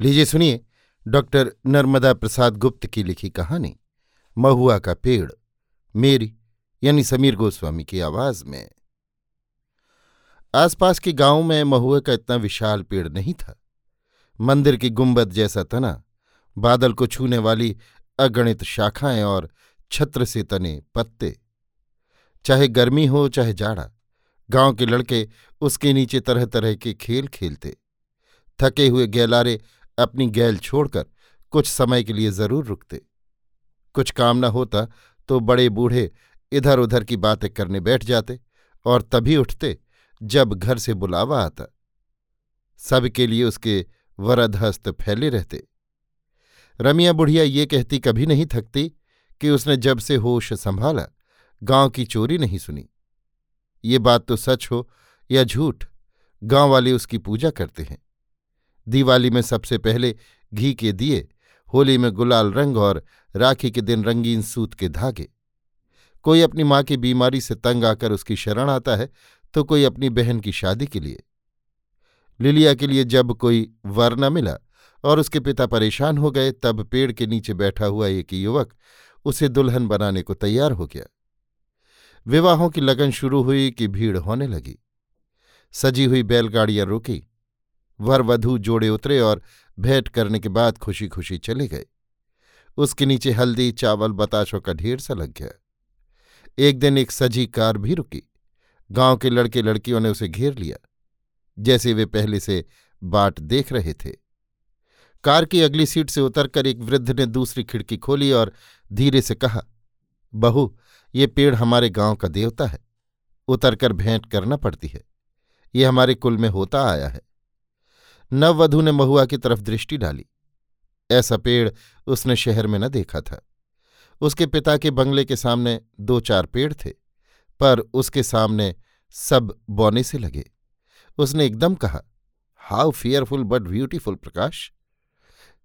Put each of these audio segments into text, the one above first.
लीजिए सुनिए डॉक्टर नर्मदा प्रसाद गुप्त की लिखी कहानी, महुआ का पेड़, मेरी, यानी समीर गोस्वामी की आवाज़ में। आसपास के गाँव में महुआ का इतना विशाल पेड़ नहीं था। मंदिर की गुंबद जैसा तना बादल को छूने वाली अगणित शाखाएँ और छत्र से तने पत्ते। चाहे गर्मी हो, चाहे जाड़ा, गाँव के लड़के उसके नीचे तरह तरह के खेल खेलते। थके हुए गैलारे अपनी गैल छोड़कर कुछ समय के लिए ज़रूर रुकते। कुछ काम न होता तो बड़े बूढ़े इधर उधर की बातें करने बैठ जाते और तभी उठते जब घर से बुलावा आता। सबके लिए उसके वरद हस्त फैले रहते। रमिया बुढ़िया ये कहती कभी नहीं थकती कि उसने जब से होश संभाला, गाँव की चोरी नहीं सुनी। ये बात तो सच हो या झूठ, गाँव वाले उसकी पूजा करते हैं। दिवाली में सबसे पहले घी के दिए, होली में गुलाल रंग और राखी के दिन रंगीन सूत के धागे। कोई अपनी माँ की बीमारी से तंग आकर उसकी शरण आता है तो कोई अपनी बहन की शादी के लिए। लिलिया के लिए जब कोई वर न मिला और उसके पिता परेशान हो गए, तब पेड़ के नीचे बैठा हुआ एक युवक उसे दुल्हन बनाने को तैयार हो गया। विवाहों की लगन शुरू हुई कि भीड़ होने लगी। सजी हुई बैलगाड़ियाँ रुकी। वर वधु जोड़े उतरे और भेंट करने के बाद खुशी खुशी चले गए उसके नीचे हल्दी, चावल, बताशों का ढेर सा लग गया। एक दिन एक सजी कार भी रुकी। गाँव के लड़के लड़कियों ने उसे घेर लिया, जैसे वे पहले से बाट देख रहे थे। कार की अगली सीट से उतरकर एक वृद्ध ने दूसरी खिड़की खोली और धीरे से कहा, बहू, ये पेड़ हमारे गाँव का देवता है। उतरकर भेंट करना पड़ती है। ये हमारे कुल में होता आया है। नववधु ने महुआ की तरफ़ दृष्टि डाली। ऐसा पेड़ उसने शहर में न देखा था। उसके पिता के बंगले के सामने दो चार पेड़ थे, पर उसके सामने सब बौने से लगे। उसने एकदम कहा, हाउ फियरफुल बट ब्यूटीफुल प्रकाश।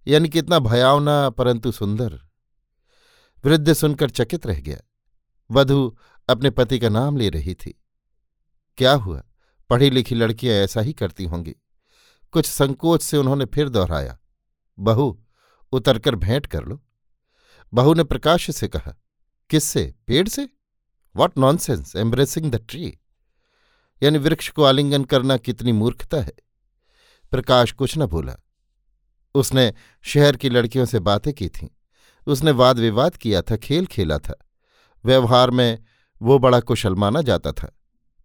यानी कितना भयावना परंतु सुंदर। वृद्ध सुनकर चकित रह गया। वधु अपने पति का नाम ले रही थी। क्या हुआ? पढ़ी लिखी लड़कियाँ ऐसा ही करती होंगी। कुछ संकोच से उन्होंने फिर दोहराया, बहू, उतरकर भेंट कर लो। बहू ने प्रकाश से कहा, किससे? पेड़ से? What nonsense embracing the tree यानी वृक्ष को आलिंगन करना कितनी मूर्खता है। प्रकाश कुछ न बोला। उसने शहर की लड़कियों से बातें की थीं। उसने वाद विवाद किया था, खेल खेला था। व्यवहार में वो बड़ा कुशल माना जाता था,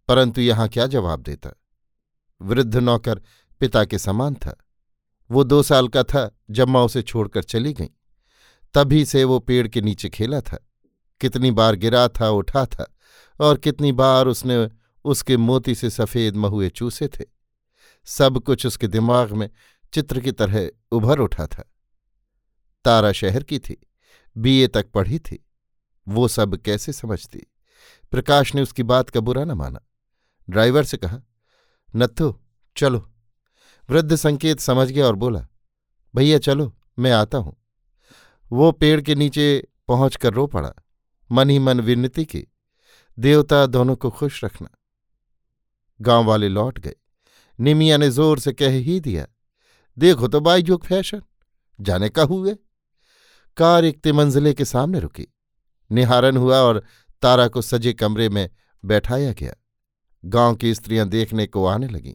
परंतु यहाँ क्या जवाब देता? वृद्ध नौकर पिता के समान था। वो दो साल का था जब माँ उसे छोड़कर चली गई। तभी से वो पेड़ के नीचे खेला था। कितनी बार गिरा था, उठा था और कितनी बार उसने उसके मोती से सफ़ेद महुए चूसे थे। सब कुछ उसके दिमाग में चित्र की तरह उभर उठा था। तारा शहर की थी, बीए तक पढ़ी थी। वो सब कैसे समझती? प्रकाश ने उसकी बात का बुरा न माना। ड्राइवर से कहा, नत्थु, चलो। वृद्ध संकेत समझ गया और बोला, भैया, चलो, मैं आता हूँ। वो पेड़ के नीचे पहुंचकर रो पड़ा। मन ही मन विनती की, देवता दोनों को खुश रखना। गाँव वाले लौट गए। निमिया ने ज़ोर से कह ही दिया, देखो तो बाईजुग फ़ैशन, जाने का हुए? कार एक तिमंजिले के सामने रुकी। निहारन हुआ और तारा को सजे कमरे में बैठाया गया। गाँव की स्त्रियाँ देखने को आने लगीं।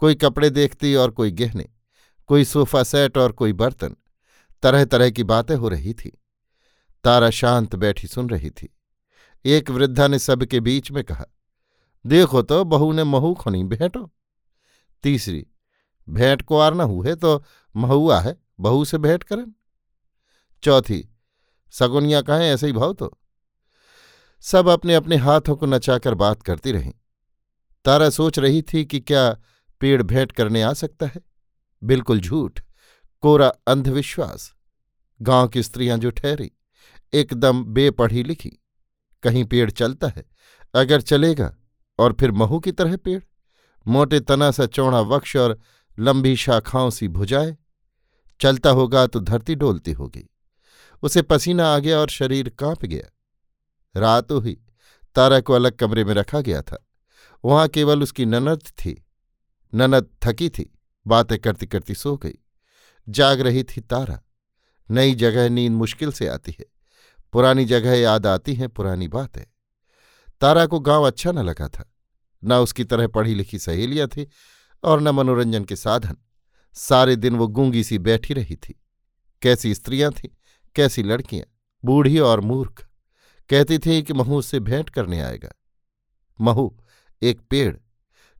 कोई कपड़े देखती और कोई गहने, कोई सोफा सेट और कोई बर्तन। तरह तरह की बातें हो रही थी। तारा शांत बैठी सुन रही थी। एक वृद्धा ने सबके बीच में कहा, देखो तो बहू ने महू खुनी, भेंटो। तीसरी, भेंट को आर न हुए तो महुआ है, बहू से भेंट करन चौथी, सगुनिया कहें, ऐसे ही भाव तो। सब अपने अपने हाथों को नचाकर बात करती रहीं। तारा सोच रही थी कि क्या पेड़ भेंट करने आ सकता है। बिल्कुल झूठ, कोरा अंधविश्वास। गाँव की स्त्रियाँ जो ठहरी, एकदम बेपढ़ी लिखी, कहीं पेड़ चलता है, अगर चलेगा, और फिर महू की तरह पेड़, मोटे तना सा चौड़ा वक्ष और लंबी शाखाओं सी भुजाए, चलता होगा तो धरती डोलती होगी। उसे पसीना आ गया और शरीर काँप गया। रात हुई, तारा को अलग कमरे में रखा गया था। वहाँ केवल उसकी ननद थी। ननद थकी थी, बातें करती करती सो गई। जाग रही थी तारा। नई जगह नींद मुश्किल से आती है। पुरानी जगह याद आती हैं, पुरानी बात। तारा को गाँव अच्छा न लगा था। न उसकी तरह पढ़ी लिखी सहेलियाँ थी और न मनोरंजन के साधन। सारे दिन वो गूँगी सी बैठी रही थी। कैसी स्त्रियाँ थीं, कैसी लड़कियाँ, बूढ़ी और मूर्ख। कहती थी कि महू उससे भेंट करने आएगा। महू, एक पेड़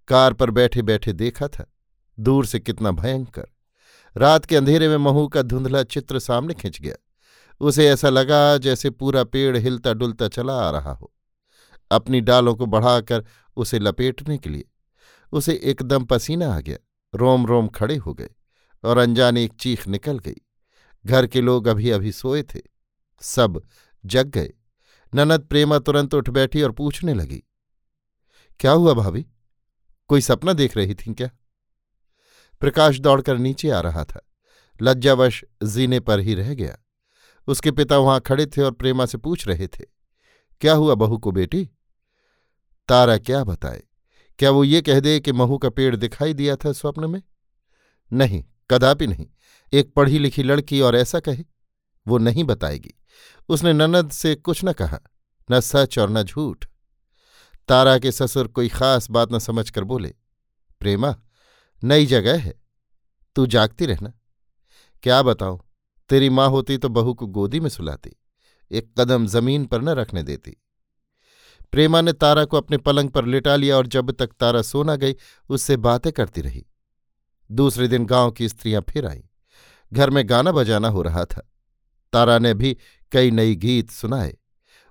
कार पर बैठे बैठे देखा था, दूर से कितना भयंकर। रात के अंधेरे में महू का धुंधला चित्र सामने खिंच गया। उसे ऐसा लगा जैसे पूरा पेड़ हिलता डुलता चला आ रहा हो। अपनी डालों को बढ़ाकर उसे लपेटने के लिए, उसे एकदम पसीना आ गया। रोम रोम खड़े हो गए और अनजाने एक चीख निकल गई। घर के लोग अभी अभी सोए थे। सब जग गए। ननद प्रेमा तुरंत उठ बैठी और पूछने लगी, क्या हुआ भाभी? कोई सपना देख रही थी क्या? प्रकाश दौड़कर नीचे आ रहा था। लज्जावश जीने पर ही रह गया। उसके पिता वहाँ खड़े थे और प्रेमा से पूछ रहे थे, क्या हुआ बहू को बेटी? तारा क्या बताए? क्या वो ये कह दे कि महू का पेड़ दिखाई दिया था स्वप्न में? नहीं, कदापि नहीं। एक पढ़ी लिखी लड़की और ऐसा कहे, वो नहीं बताएगी। उसने ननद से कुछ न कहा, न सच और न झूठ। तारा के ससुर कोई खास बात न समझकर बोले, प्रेमा, नई जगह है, तू जागती रहना। क्या बताऊँ, तेरी माँ होती तो बहू को गोदी में सुलाती, एक कदम ज़मीन पर न रखने देती। प्रेमा ने तारा को अपने पलंग पर लिटा लिया और जब तक तारा सोना गई, उससे बातें करती रही। दूसरे दिन गाँव की स्त्रियाँ फिर आईं। घर में गाना बजाना हो रहा था। तारा ने भी कई नई गीत सुनाए।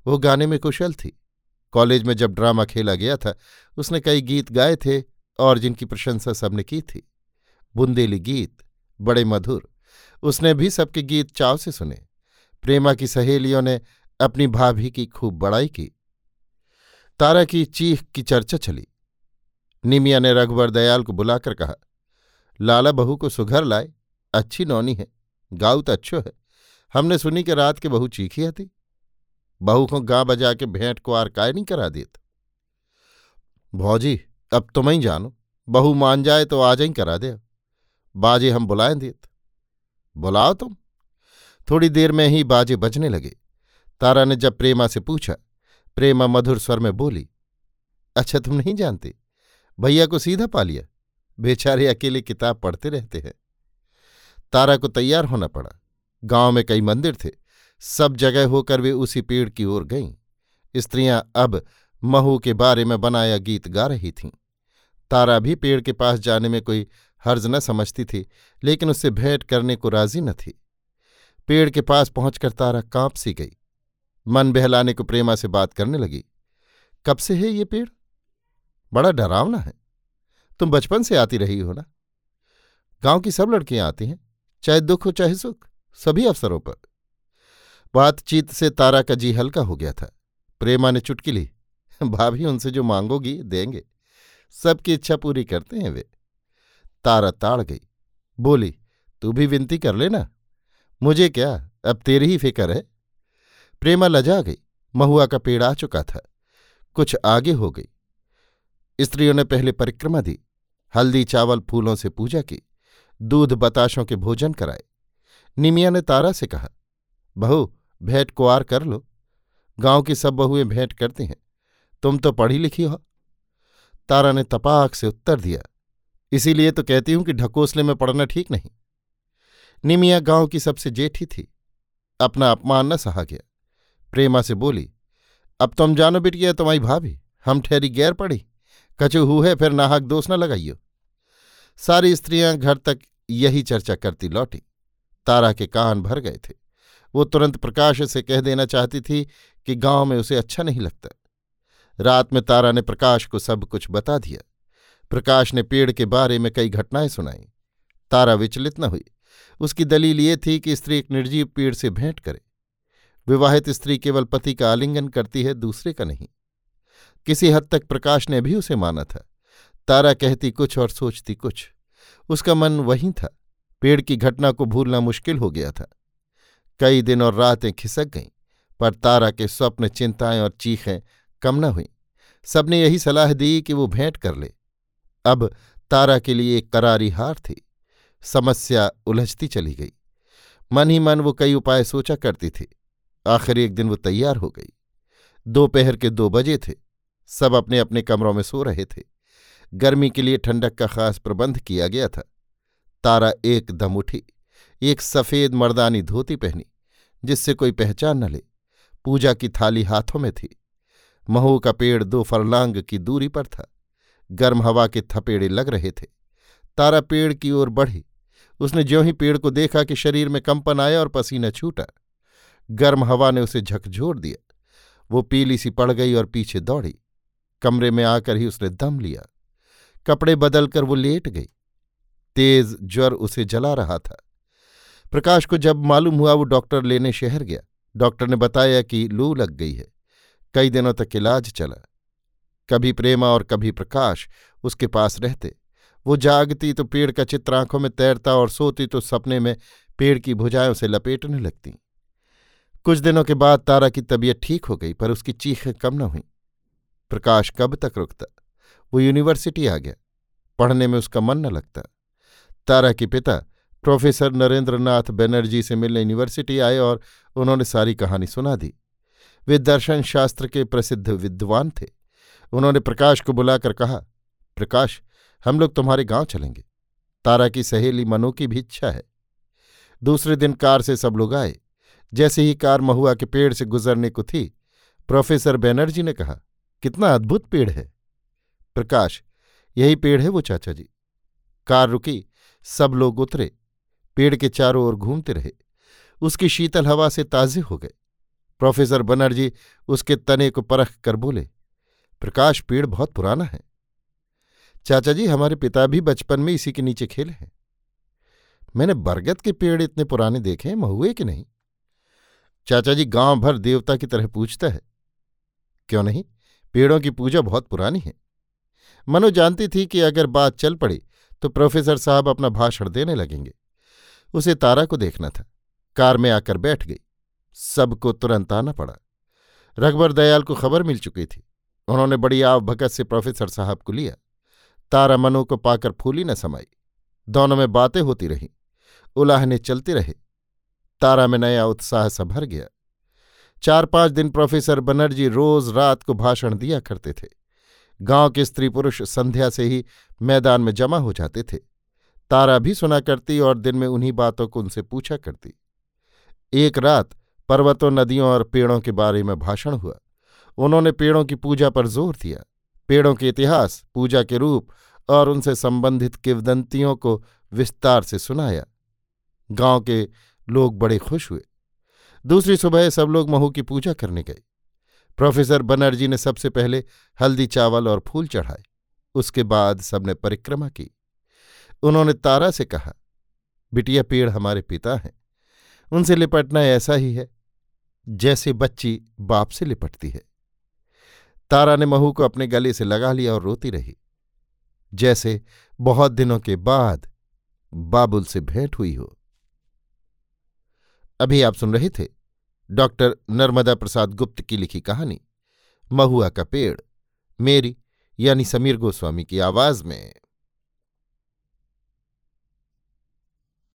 वो गाने में कुशल थी। कॉलेज में जब ड्रामा खेला गया था, उसने कई गीत गाए थे और जिनकी प्रशंसा सबने की थी। बुंदेली गीत, बड़े मधुर, उसने भी सबके गीत चाव से सुने। प्रेमा की सहेलियों ने अपनी भाभी की खूब बड़ाई की। तारा की चीख की चर्चा चली। निमिया ने रघुवर दयाल को बुलाकर कहा, लाला बहू को सुघर लाए, अच्छी नौनी है गाऊ तो अच्छो है। हमने सुनी कि रात के बहू चीखी थी बहू को गा बजा के भेंट को आर काय नहीं करा देत। भौजी, अब तुम ही जानो, बहू मान जाए तो आज ही करा दे बाजे हम बुलाएँ देत। बुलाओ तुम। थोड़ी देर में ही बाजे बजने लगे। तारा ने जब प्रेमा से पूछा, प्रेमा मधुर स्वर में बोली अच्छा तुम नहीं जानते? भैया को सीधा पा लिया। बेचारे अकेले किताब पढ़ते रहते हैं। तारा को तैयार होना पड़ा। गाँव में कई मंदिर थे। सब जगह होकर वे उसी पेड़ की ओर गईं। स्त्रियाँ अब महू के बारे में बनाया गीत गा रही थीं। तारा भी पेड़ के पास जाने में कोई हर्ज न समझती थी, लेकिन उससे भेंट करने को राज़ी न थी। पेड़ के पास पहुंचकर तारा काँप सी गई। मन बहलाने को प्रेमा से बात करने लगी। कब से है ये पेड़? बड़ा डरावना है। तुम बचपन से आती रही हो ना? गाँव की सब लड़कियाँ आती हैं, चाहे दुख हो चाहे सुख, सभी अवसरों पर। बातचीत से तारा का जी हल्का हो गया था। प्रेमा ने चुटकी ली। भाभी उनसे जो मांगोगी, देंगे। सबकी इच्छा पूरी करते हैं वे। तारा ताड़ गई। बोली, तू भी विनती कर लेना। मुझे क्या? अब तेरी ही फ़िक्र है? प्रेमा लजा गई। महुआ का पेड़ आ चुका था। कुछ आगे हो गई। स्त्रियों ने पहले परिक्रमा दी। हल्दी चावल फूलों से पूजा की। दूध, बताशों के भोजन कराए। निमिया ने तारा से कहा, बहू भेंट कुआर कर लो। गाँव की सब बहुएँ भेंट करती हैं। तुम तो पढ़ी लिखी हो। तारा ने तपाक से उत्तर दिया, इसीलिए तो कहती हूँ कि ढकोसले में पढ़ना ठीक नहीं। निमिया गाँव की सबसे जेठी थी। अपना अपमान न सहा गया। प्रेमा से बोली, अब तुम जानो बिटिया, तुम्हारी भाभी, हम ठहरी गैर पड़ी। कचू हु है, फिर नाहक दोष न लगाइयो। सारी स्त्रियाँ घर तक यही चर्चा करती लौटी। तारा के कान भर गए थे। वो तुरंत प्रकाश से कह देना चाहती थी कि गाँव में उसे अच्छा नहीं लगता। रात में तारा ने प्रकाश को सब कुछ बता दिया। प्रकाश ने पेड़ के बारे में कई घटनाएँ सुनाई। तारा विचलित न हुई। उसकी दलील ये थी कि स्त्री एक निर्जीव पेड़ से भेंट करे। विवाहित स्त्री केवल पति का आलिंगन करती है, दूसरे का नहीं। किसी हद तक प्रकाश ने भी उसे माना था। तारा कहती कुछ और सोचती कुछ। उसका मन वहीं था। पेड़ की घटना को भूलना मुश्किल हो गया था। कई दिन और रातें खिसक गईं, पर तारा के स्वप्न, चिंताएँ और चीखें कम न हुईं। सबने यही सलाह दी कि वो भेंट कर ले। अब तारा के लिए एक करारी हार थी। समस्या उलझती चली गई। मन ही मन वो कई उपाय सोचा करती थी। आखिर एक दिन वो तैयार हो गई। दोपहर के दो बजे थे। सब अपने अपने कमरों में सो रहे थे। गर्मी के लिए ठंडक का खास प्रबंध किया गया था। तारा एकदम उठी। एक सफ़ेद मर्दानी धोती पहनी। जिससे कोई पहचान न ले। पूजा की थाली हाथों में थी। महू का पेड़ दो फरलांग की दूरी पर था। गर्म हवा के थपेड़े लग रहे थे। तारा पेड़ की ओर बढ़ी। उसने ज्यों ही पेड़ को देखा कि शरीर में कंपन आया और पसीना छूटा। गर्म हवा ने उसे झकझोर दिया। वो पीली सी पड़ गई और पीछे दौड़ी। कमरे में आकर ही उसने दम लिया। कपड़े बदलकर वो लेट गई। तेज ज्वर उसे जला रहा था। प्रकाश को जब मालूम हुआ वो डॉक्टर लेने शहर गया, डॉक्टर ने बताया कि लू लग गई है। कई दिनों तक इलाज चला। कभी प्रेमा और कभी प्रकाश उसके पास रहते। वो जागती तो पेड़ का चित्र आँखों में तैरता और सोती तो सपने में पेड़ की भुजाएँ से लपेटने लगती। कुछ दिनों के बाद तारा की तबीयत ठीक हो गई, पर उसकी चीखें कम न हुई। प्रकाश कब तक रुकता? वो यूनिवर्सिटी आ गया। पढ़ने में उसका मन न लगता। तारा के पिता प्रोफेसर नरेंद्रनाथ बनर्जी से मिलने यूनिवर्सिटी आए और उन्होंने सारी कहानी सुना दी। वे दर्शन शास्त्र के प्रसिद्ध विद्वान थे। उन्होंने प्रकाश को बुलाकर कहा, प्रकाश, हम लोग तुम्हारे गाँव चलेंगे। तारा की सहेली मनु की भी इच्छा है। दूसरे दिन कार से सब लोग आए। जैसे ही कार महुआ के पेड़ से गुजरने को थी, प्रोफेसर बैनर्जी ने कहा, कितना अद्भुत पेड़ है। प्रकाश, यही पेड़ है वो चाचा जी। कार रुकी, सब लोग उतरे। पेड़ के चारों ओर घूमते रहे। उसकी शीतल हवा से ताजे हो गए। प्रोफेसर बनर्जी उसके तने को परख कर बोले, प्रकाश, पेड़ बहुत पुराना है। चाचा जी, हमारे पिता भी बचपन में इसी के नीचे खेले हैं। मैंने बरगद के पेड़ इतने पुराने देखे हैं, महुए कि नहीं। चाचा जी, गाँव भर देवता की तरह पूछता है। क्यों नहीं? पेड़ों की पूजा बहुत पुरानी है। मनो जानती थी कि अगर बात चल पड़ी तो प्रोफेसर साहब अपना भाषण देने लगेंगे। उसे तारा को देखना था। कार में आकर बैठ गई। सबको तुरंत आना पड़ा। रघबर दयाल को खबर मिल चुकी थी। उन्होंने बड़ी आव भगत से प्रोफेसर साहब को लिया। तारा मनु को पाकर फूली न समाई। दोनों में बातें होती रहीं। उलाहने चलते रहे। तारा में नया उत्साह सा भर गया। चार पाँच दिन प्रोफेसर बनर्जी रोज रात को भाषण दिया करते थे। गाँव के स्त्री पुरुष संध्या से ही मैदान में जमा हो जाते थे। तारा भी सुना करती और दिन में उन्हीं बातों को उनसे पूछा करती। एक रात पर्वतों, नदियों और पेड़ों के बारे में भाषण हुआ। उन्होंने पेड़ों की पूजा पर ज़ोर दिया। पेड़ों के इतिहास, पूजा के रूप और उनसे संबंधित किवदंतियों को विस्तार से सुनाया। गाँव के लोग बड़े खुश हुए। दूसरी सुबह सब लोग महू की पूजा करने गए। प्रोफेसर बनर्जी ने सबसे पहले हल्दी चावल और फूल चढ़ाए। उसके बाद सबने परिक्रमा की। उन्होंने तारा से कहा, बिटिया पेड़ हमारे पिता हैं, उनसे लिपटना ऐसा ही है जैसे बच्ची बाप से लिपटती है। तारा ने महू को अपने गले से लगा लिया और रोती रही। जैसे बहुत दिनों के बाद बाबुल से भेंट हुई हो। अभी आप सुन रहे थे डॉक्टर नर्मदा प्रसाद गुप्त की लिखी कहानी, महुआ का पेड़, मेरी यानी समीर गोस्वामी की आवाज़ में।